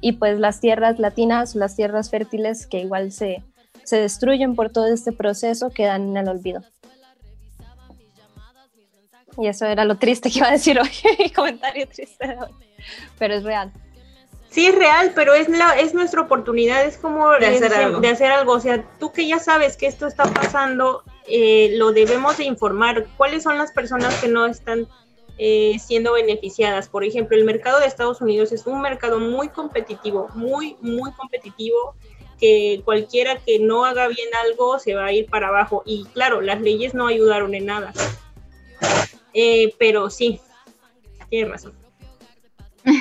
y pues las tierras latinas, las tierras fértiles que igual se, se destruyen por todo este proceso quedan en el olvido. Y eso era lo triste que iba a decir hoy, mi comentario triste de hoy, pero es real.
Sí, es real, pero es, la, es nuestra oportunidad, es como de hacer, algo. de hacer algo. O sea, tú que ya sabes que esto está pasando, eh, lo debemos de informar. ¿Cuáles son las personas que no están eh, siendo beneficiadas. Por ejemplo, el mercado de Estados Unidos es un mercado muy competitivo, muy, muy competitivo, que cualquiera que no haga bien algo se va a ir para abajo. Y claro, las leyes no ayudaron en nada. Eh, pero sí, tiene razón.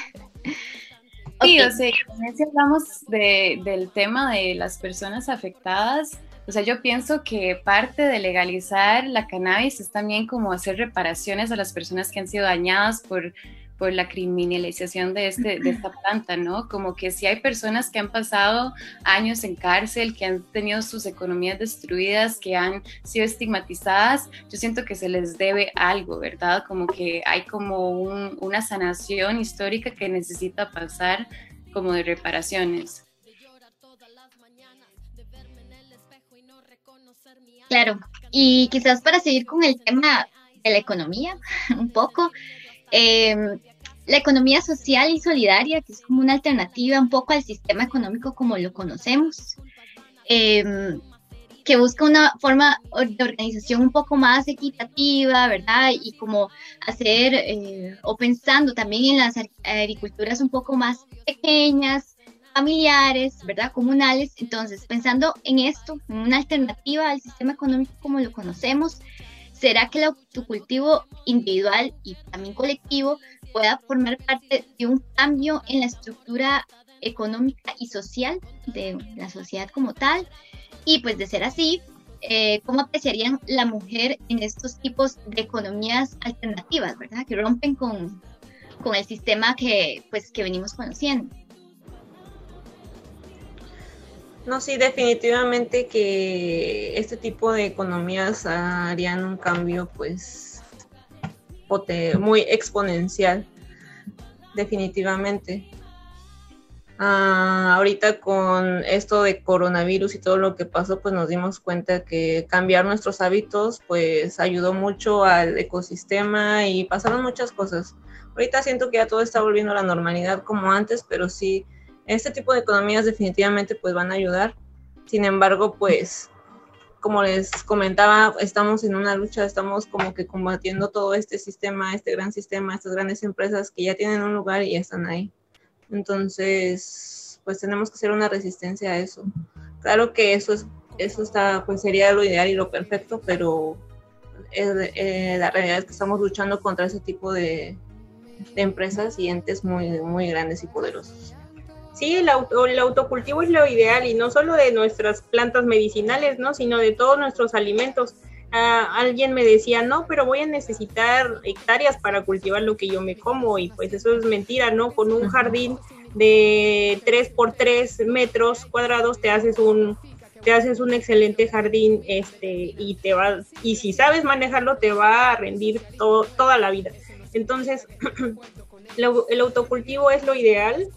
Sí, o sea, si hablamos de, del tema de las personas afectadas, o sea, yo pienso que parte de legalizar la cannabis es también como hacer reparaciones a las personas que han sido dañadas por, por la criminalización de, este, de esta planta, ¿no? Como que si hay personas que han pasado años en cárcel, que han tenido sus economías destruidas, que han sido estigmatizadas, yo siento que se les debe algo, ¿verdad? Como que hay como una sanación histórica que necesita pasar como de reparaciones.
Claro, y quizás para seguir con el tema de la economía, un poco, em, la economía social y solidaria, que es como una alternativa un poco al sistema económico como lo conocemos, em, que busca una forma de organización un poco más equitativa, ¿verdad? Y como hacer, eh, o pensando también en las agriculturas un poco más pequeñas, familiares, ¿verdad? Comunales. Entonces, pensando en esto, en una alternativa al sistema económico como lo conocemos, ¿será que el autocultivo individual y también colectivo pueda formar parte de un cambio en la estructura económica y social de la sociedad como tal? Y pues de ser así, eh, ¿cómo apreciarían la mujer en estos tipos de economías alternativas, ¿verdad? Que rompen con, con el sistema que, pues, que venimos conociendo.
No, sí, definitivamente que este tipo de economías harían un cambio, pues, muy exponencial, definitivamente. Ah, ahorita con esto de coronavirus y todo lo que pasó, pues nos dimos cuenta que cambiar nuestros hábitos, pues ayudó mucho al ecosistema y pasaron muchas cosas. Ahorita siento que ya todo está volviendo a la normalidad como antes, pero sí este tipo de economías definitivamente pues van a ayudar. Sin embargo, pues como les comentaba, estamos en una lucha, estamos como que combatiendo todo este sistema, este gran sistema, estas grandes empresas que ya tienen un lugar y ya están ahí. Entonces, pues tenemos que hacer una resistencia a eso. Claro que eso es, eso está, pues sería lo ideal y lo perfecto, pero eh, la realidad es que estamos luchando contra ese tipo de, de empresas y entes muy, muy grandes y poderosos.
Sí, el, el autocultivo es lo ideal y no solo de nuestras plantas medicinales, ¿no? Sino de todos nuestros alimentos. Ah, alguien me decía, no, pero voy a necesitar hectáreas para cultivar lo que yo me como y pues eso es mentira, ¿no? Con un jardín de 3 por 3 metros cuadrados te haces un te haces un excelente jardín este y te va y si sabes manejarlo te va a rendir toda la vida. Entonces, el autocultivo es lo ideal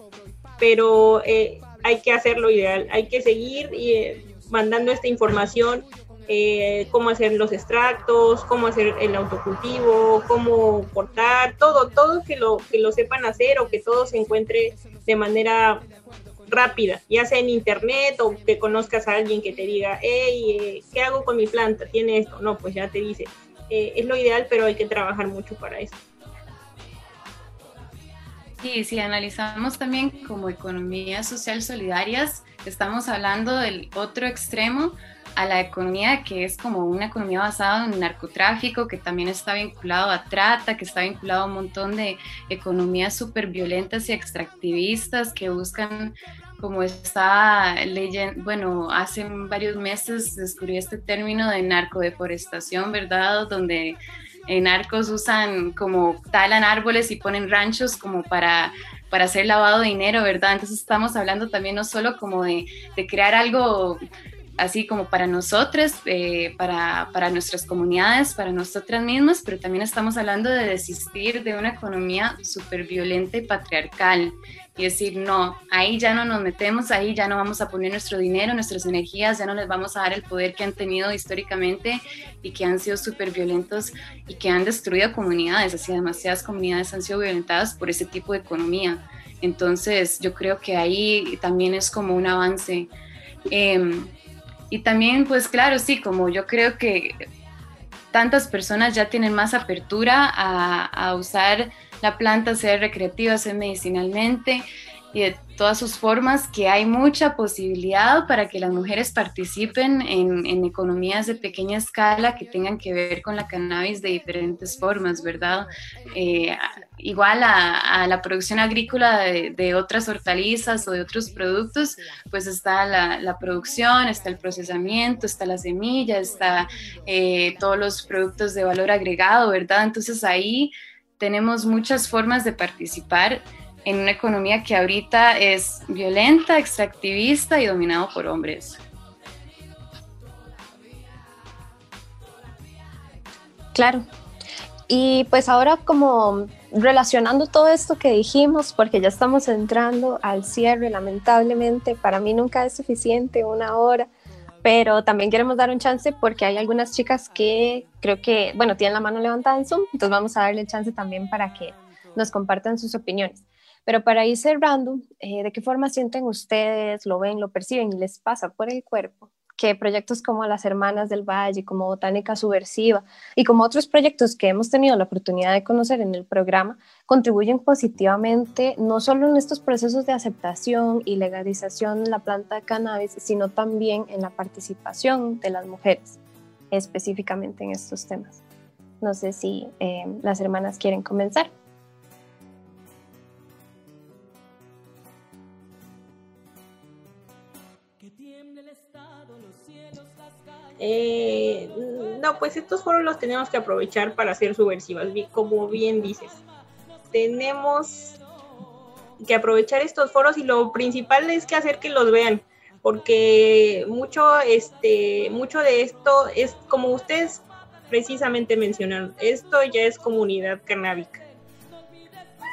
pero eh, hay que hacerlo ideal, hay que seguir eh, mandando esta información, eh, cómo hacer los extractos, cómo hacer el autocultivo, cómo cortar, todo, todo que lo, que lo sepan hacer o que todo se encuentre de manera rápida, ya sea en internet o que conozcas a alguien que te diga, hey, eh, ¿qué hago con mi planta? Tiene esto. No, pues ya te dice, es lo ideal, pero hay que trabajar mucho para eso.
Sí, si analizamos también como economías social solidarias, estamos hablando del otro extremo a la economía que es como una economía basada en narcotráfico, que también está vinculado a trata, que está vinculado a un montón de economías súper violentas y extractivistas que buscan como está leyendo, bueno, hace varios meses descubrí este término de narcodeforestación, ¿verdad? Donde en arcos usan como talan árboles y ponen ranchos como para, para hacer lavado de dinero, ¿verdad? Entonces estamos hablando también no solo como de, crear algo así como para nosotros, eh, para, para, nuestras comunidades, para nosotras mismas, pero también estamos hablando de desistir de una economía súper violenta y patriarcal y decir, no, ahí ya no nos metemos, ahí ya no vamos a poner nuestro dinero, nuestras energías, ya no les vamos a dar el poder que han tenido históricamente y que han sido súper violentos y que han destruido comunidades, así demasiadas comunidades han sido violentadas por ese tipo de economía. Entonces yo creo que ahí también es como un avance. Em, y también, pues claro, sí, como yo creo que tantas personas ya tienen más apertura a, a usar la planta, sea recreativa, sea medicinalmente y de todas sus formas, que hay mucha posibilidad para que las mujeres participen en, economías de pequeña escala que tengan que ver con la cannabis de diferentes formas, ¿verdad? Eh, igual a, la producción agrícola de, otras hortalizas o de otros productos, pues está la, producción, está el procesamiento, está la semilla, está eh, todos los productos de valor agregado, ¿verdad? Entonces ahí tenemos muchas formas de participar en una economía que ahorita es violenta, extractivista y dominado por hombres.
Claro. Y pues ahora como relacionando todo esto que dijimos, porque ya estamos entrando al cierre, lamentablemente, para mí nunca es suficiente una hora pero también queremos dar un chance porque hay algunas chicas que creo que, bueno, tienen la mano levantada en Zoom, entonces vamos a darle chance también para que nos compartan sus opiniones. Pero para ir cerrando, eh, ¿de qué forma sienten ustedes, lo ven, lo perciben y les pasa por el cuerpo que proyectos como las Hermanas del Valle, como Botánica Subversiva y como otros proyectos que hemos tenido la oportunidad de conocer en el programa, contribuyen positivamente no solo en estos procesos de aceptación y legalización de la planta de cannabis, sino también en la participación de las mujeres, específicamente en estos temas. No sé si eh, las hermanas quieren comenzar.
Eh, no, pues estos foros los tenemos que aprovechar para hacer subversivas, como bien dices. Tenemos que aprovechar estos foros y lo principal es que hacer que los vean, porque mucho, este, mucho de esto es como ustedes precisamente mencionaron, esto ya es comunidad canábica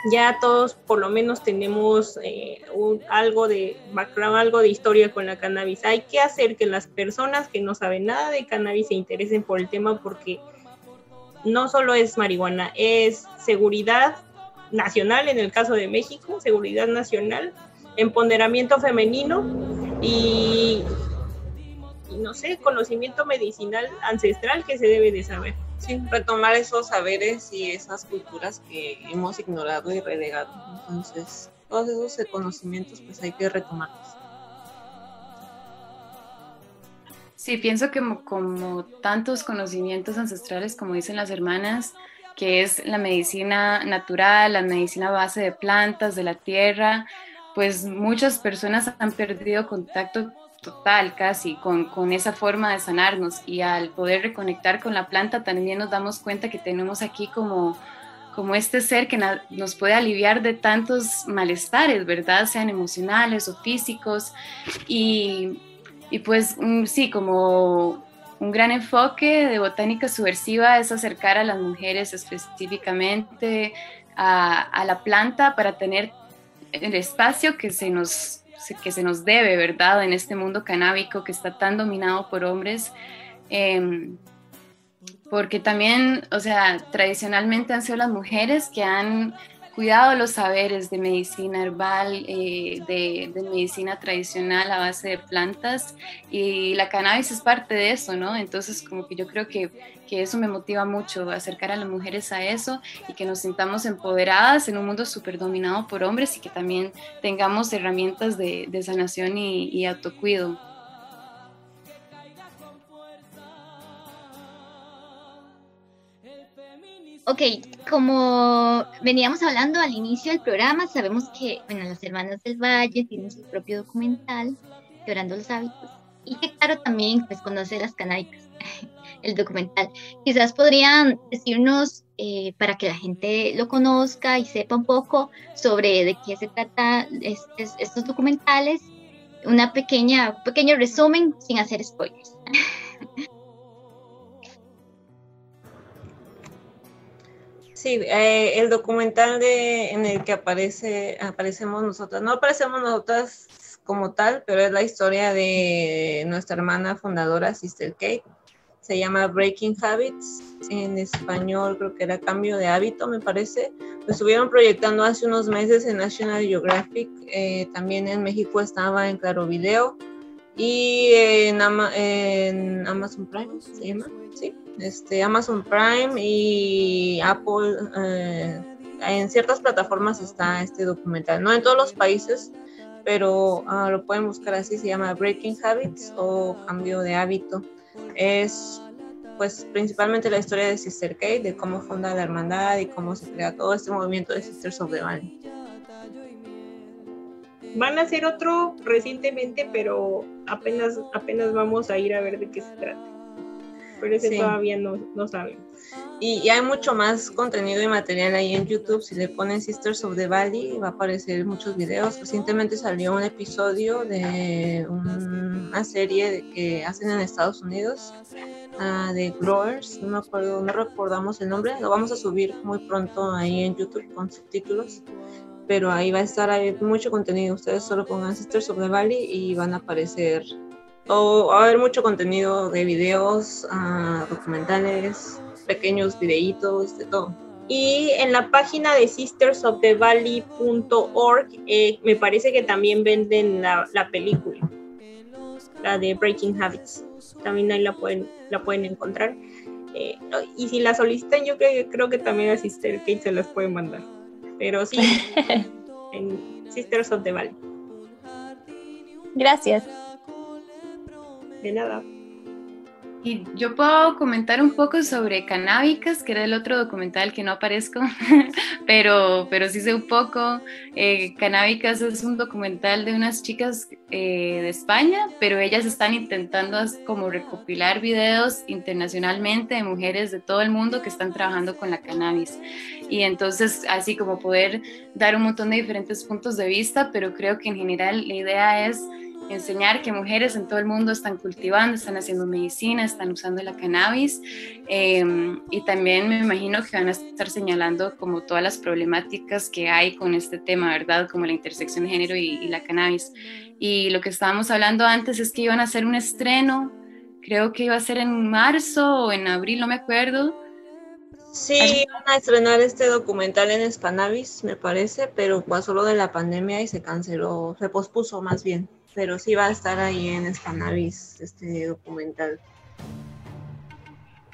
ya todos por lo menos tenemos eh, algo de background, algo de historia con la cannabis. Hay que hacer que las personas que no saben nada de cannabis se interesen por el tema porque no solo es marihuana, es seguridad nacional en el caso de México, seguridad nacional, empoderamiento femenino y, y no sé, conocimiento medicinal ancestral que se debe de saber.
Sí, retomar esos saberes y esas culturas que hemos ignorado y relegado. Entonces, todos esos conocimientos pues hay que retomarlos.
Sí, pienso que como, tantos conocimientos ancestrales, como dicen las hermanas, que es la medicina natural, la medicina base de plantas, de la tierra, pues muchas personas han perdido contacto total casi con, con, esa forma de sanarnos y al poder reconectar con la planta también nos damos cuenta que tenemos aquí como, como este ser que nos puede aliviar de tantos malestares, ¿verdad? Sean emocionales o físicos y, y pues mm, sí, como un gran enfoque de botánica subversiva es acercar a las mujeres específicamente a, a la planta para tener el espacio que se nos que se nos debe, ¿verdad? En este mundo canábico que está tan dominado por hombres. Em, porque también, o sea, tradicionalmente han sido las mujeres que han cuidado los saberes de medicina herbal, eh, de, medicina tradicional a base de plantas y la cannabis es parte de eso, ¿no? Entonces como que yo creo que, que eso me motiva mucho, acercar a las mujeres a eso y que nos sintamos empoderadas en un mundo súper dominado por hombres y que también tengamos herramientas de, sanación y, y autocuido.
Ok, como veníamos hablando al inicio del programa, sabemos que bueno, las Hermanas del Valle tienen su propio documental, Llorando los Hábitos, y que claro también pues conoce las canábicas, el documental. Quizás podrían decirnos, eh, para que la gente lo conozca y sepa un poco sobre de qué se trata estos documentales, una pequeña, un pequeño resumen sin hacer spoilers.
Sí, eh, el documental de, en el que aparece, aparecemos nosotras, no aparecemos nosotras como tal, pero es la historia de nuestra hermana fundadora, Sister Kate. Se llama Breaking Habits, en español creo que era Cambio de Hábito, me parece. Lo estuvieron proyectando hace unos meses en National Geographic, eh, también en México estaba en Claro Video y en, en Amazon Prime, ¿se llama? Sí este, Amazon Prime y Apple. Eh, en ciertas plataformas está este documental, no en todos los países, pero ah, lo pueden buscar así, se llama Breaking Habits o Cambio de Hábito. Es pues principalmente la historia de Sister Kate, de cómo funda la hermandad y cómo se crea todo este movimiento de Sisters of the Valley.
Van a hacer otro recientemente, pero apenas, apenas vamos a ir a ver de qué se trata pero ese todavía no, no saben.
Y, hay mucho más contenido y material ahí en YouTube. Si le ponen Sisters of the Valley, va a aparecer muchos videos. Recientemente salió un episodio de una serie que hacen en Estados Unidos uh, de Growers. No me acuerdo, no recordamos el nombre. Lo vamos a subir muy pronto ahí en YouTube con subtítulos. Pero ahí va a estar hay mucho contenido. Ustedes solo pongan Sisters of the Valley y van a aparecer o va a haber mucho contenido de videos, uh, documentales, pequeños videitos, de todo.
Y en la página de sistersofthevalley.org eh, me parece que también venden la, la, película, la de Breaking Habits. También ahí la pueden, la pueden encontrar. Eh, y si la solicitan, yo creo, creo que también a Sister Kate se las puede mandar. Pero sí, en Sisters of the Valley.
Gracias.
De nada.
Y yo puedo comentar un poco sobre Canábicas, que era el otro documental que no aparezco, pero, pero sí sé un poco. Eh, Canábicas es un documental de unas chicas eh, de España, pero ellas están intentando como recopilar videos internacionalmente de mujeres de todo el mundo que están trabajando con la cannabis. Y entonces así como poder dar un montón de diferentes puntos de vista, pero creo que en general la idea es enseñar que mujeres en todo el mundo están cultivando, están haciendo medicina, están usando la cannabis em, y también me imagino que van a estar señalando como todas las problemáticas que hay con este tema, ¿verdad? Como la intersección de género y, la cannabis. Y lo que estábamos hablando antes es que iban a hacer un estreno, creo que iba a ser en marzo o en abril, no me acuerdo.
Sí, iban a estrenar este documental en Spanavis, me parece, pero pasó lo de la pandemia y se canceló, se pospuso más bien pero sí va a estar ahí en Spanavis este documental.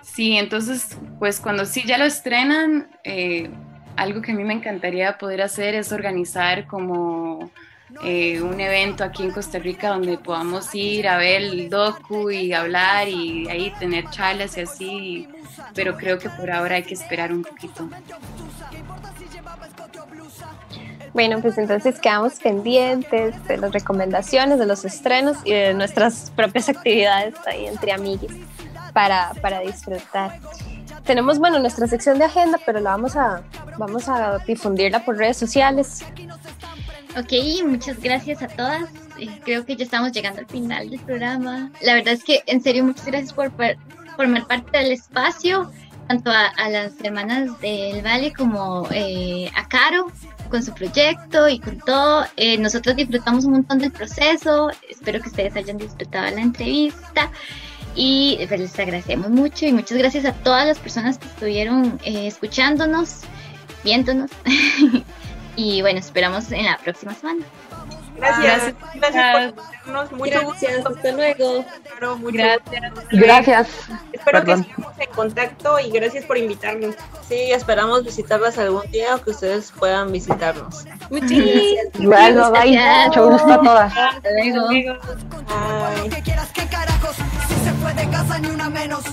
Sí, entonces, pues cuando sí ya lo estrenan, eh, algo que a mí me encantaría poder hacer es organizar como eh, un evento aquí en Costa Rica donde podamos ir a ver el docu y hablar y ahí tener charlas y así, pero creo que por ahora hay que esperar un poquito.
Bueno, pues entonces quedamos pendientes de las recomendaciones, de los estrenos y de nuestras propias actividades ahí entre amiguis para, para disfrutar. Tenemos, bueno, nuestra sección de agenda, pero la vamos a, vamos a difundirla por redes sociales.
Ok, muchas gracias a todas. Eh, creo que ya estamos llegando al final del programa. La verdad es que, en serio, muchas gracias por, formar parte del espacio, tanto a, las hermanas del Valle como eh, a Caro con su proyecto y con todo. Eh, nosotros disfrutamos un montón del proceso. Espero que ustedes hayan disfrutado la entrevista. Y pues, les agradecemos mucho y muchas gracias a todas las personas que estuvieron eh, escuchándonos, viéndonos. y bueno, esperamos en la próxima semana.
Gracias. Gracias, por vernos.
Muchas gracias. Hasta luego.
Gracias.
Gracias.
Espero que estemos en contacto y gracias por invitarnos.
Sí, esperamos visitarlas algún día o que ustedes puedan visitarnos.
Muchas gracias.
Luego, bye. Mucho gusto a todas.
Hasta luego.
Bye.
que quieras que carajos Si se fue de casa ni una menos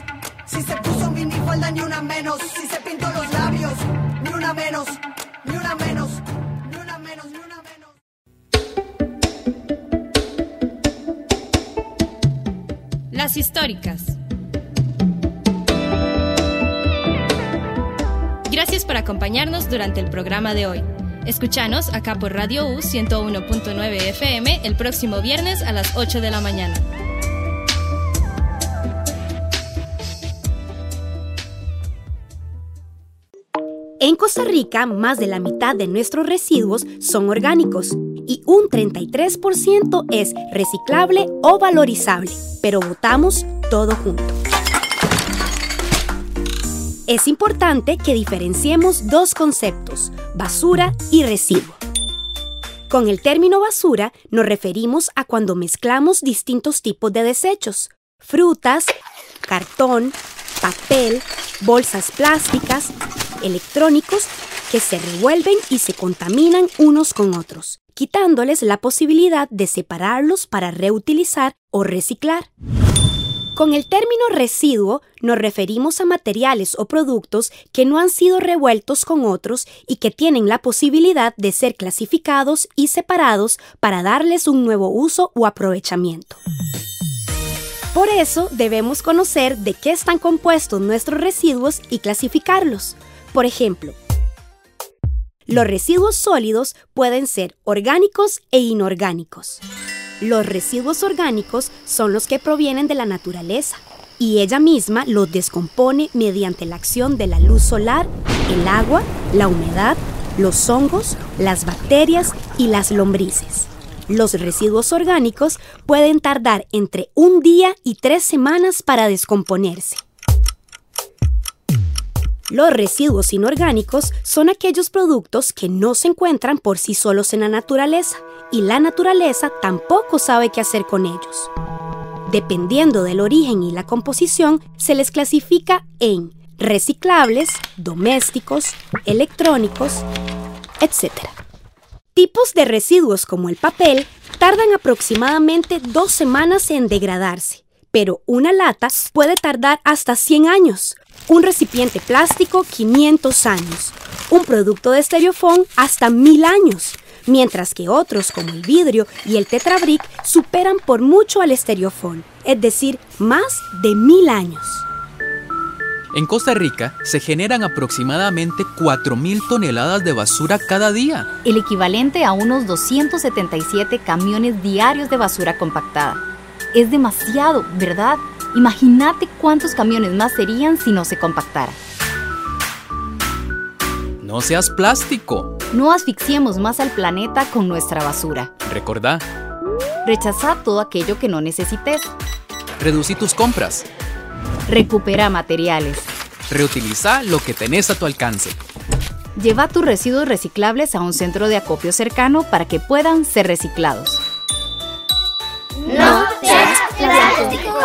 Si se puso minifalda ni una menos Si se pintó los labios ni una menos Ni una menos
Históricas. Gracias por acompañarnos durante el programa de hoy. Escuchanos acá por Radio U 101.9 FM el próximo viernes a las 8 de la mañana.
En Costa Rica, más de la mitad de nuestros residuos son orgánicos y un 33% es reciclable o valorizable, pero botamos todo junto. Es importante que diferenciemos dos conceptos, basura y residuo. Con el término basura nos referimos a cuando mezclamos distintos tipos de desechos, frutas, cartón, papel, bolsas plásticas, electrónicos que se revuelven y se contaminan unos con otros, quitándoles la posibilidad de separarlos para reutilizar o reciclar. Con el término residuo nos referimos a materiales o productos que no han sido revueltos con otros y que tienen la posibilidad de ser clasificados y separados para darles un nuevo uso o aprovechamiento. Por eso debemos conocer de qué están compuestos nuestros residuos y clasificarlos. Por ejemplo, los residuos sólidos pueden ser orgánicos e inorgánicos. Los residuos orgánicos son los que provienen de la naturaleza y ella misma los descompone mediante la acción de la luz solar, el agua, la humedad, los hongos, las bacterias y las lombrices. Los residuos orgánicos pueden tardar entre un día y tres semanas para descomponerse. Los residuos inorgánicos son aquellos productos que no se encuentran por sí solos en la naturaleza y la naturaleza tampoco sabe qué hacer con ellos. Dependiendo del origen y la composición, se les clasifica en reciclables, domésticos, electrónicos, etc. Tipos de residuos como el papel tardan aproximadamente dos semanas en degradarse, pero una lata puede tardar hasta 100 años, un recipiente plástico 500 años, un producto de estereofón hasta 1000 años, mientras que otros como el vidrio y el tetrabric superan por mucho al estereofón, es decir, más de 1000 años.
En Costa Rica se generan aproximadamente 4.000 toneladas de basura cada día.
el equivalente a unos 277 camiones diarios de basura compactada. Es demasiado, ¿verdad? Imagínate cuántos camiones más serían si no se compactara.
No seas plástico.
No asfixiemos más al planeta con nuestra basura.
Recordá,
Rechaza todo aquello que no necesites.
reducí tus compras.
Recupera materiales.
Reutiliza lo que tenés a tu alcance.
Lleva tus residuos reciclables a un centro de acopio cercano para que puedan ser reciclados.
No seas plástico.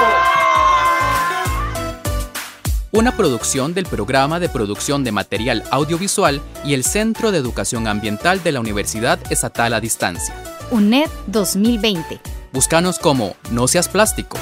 Una producción del Programa de Producción de Material Audiovisual y el Centro de Educación Ambiental de la Universidad Estatal a Distancia.
UNED 2020.
Búscanos como No Seas Plástico.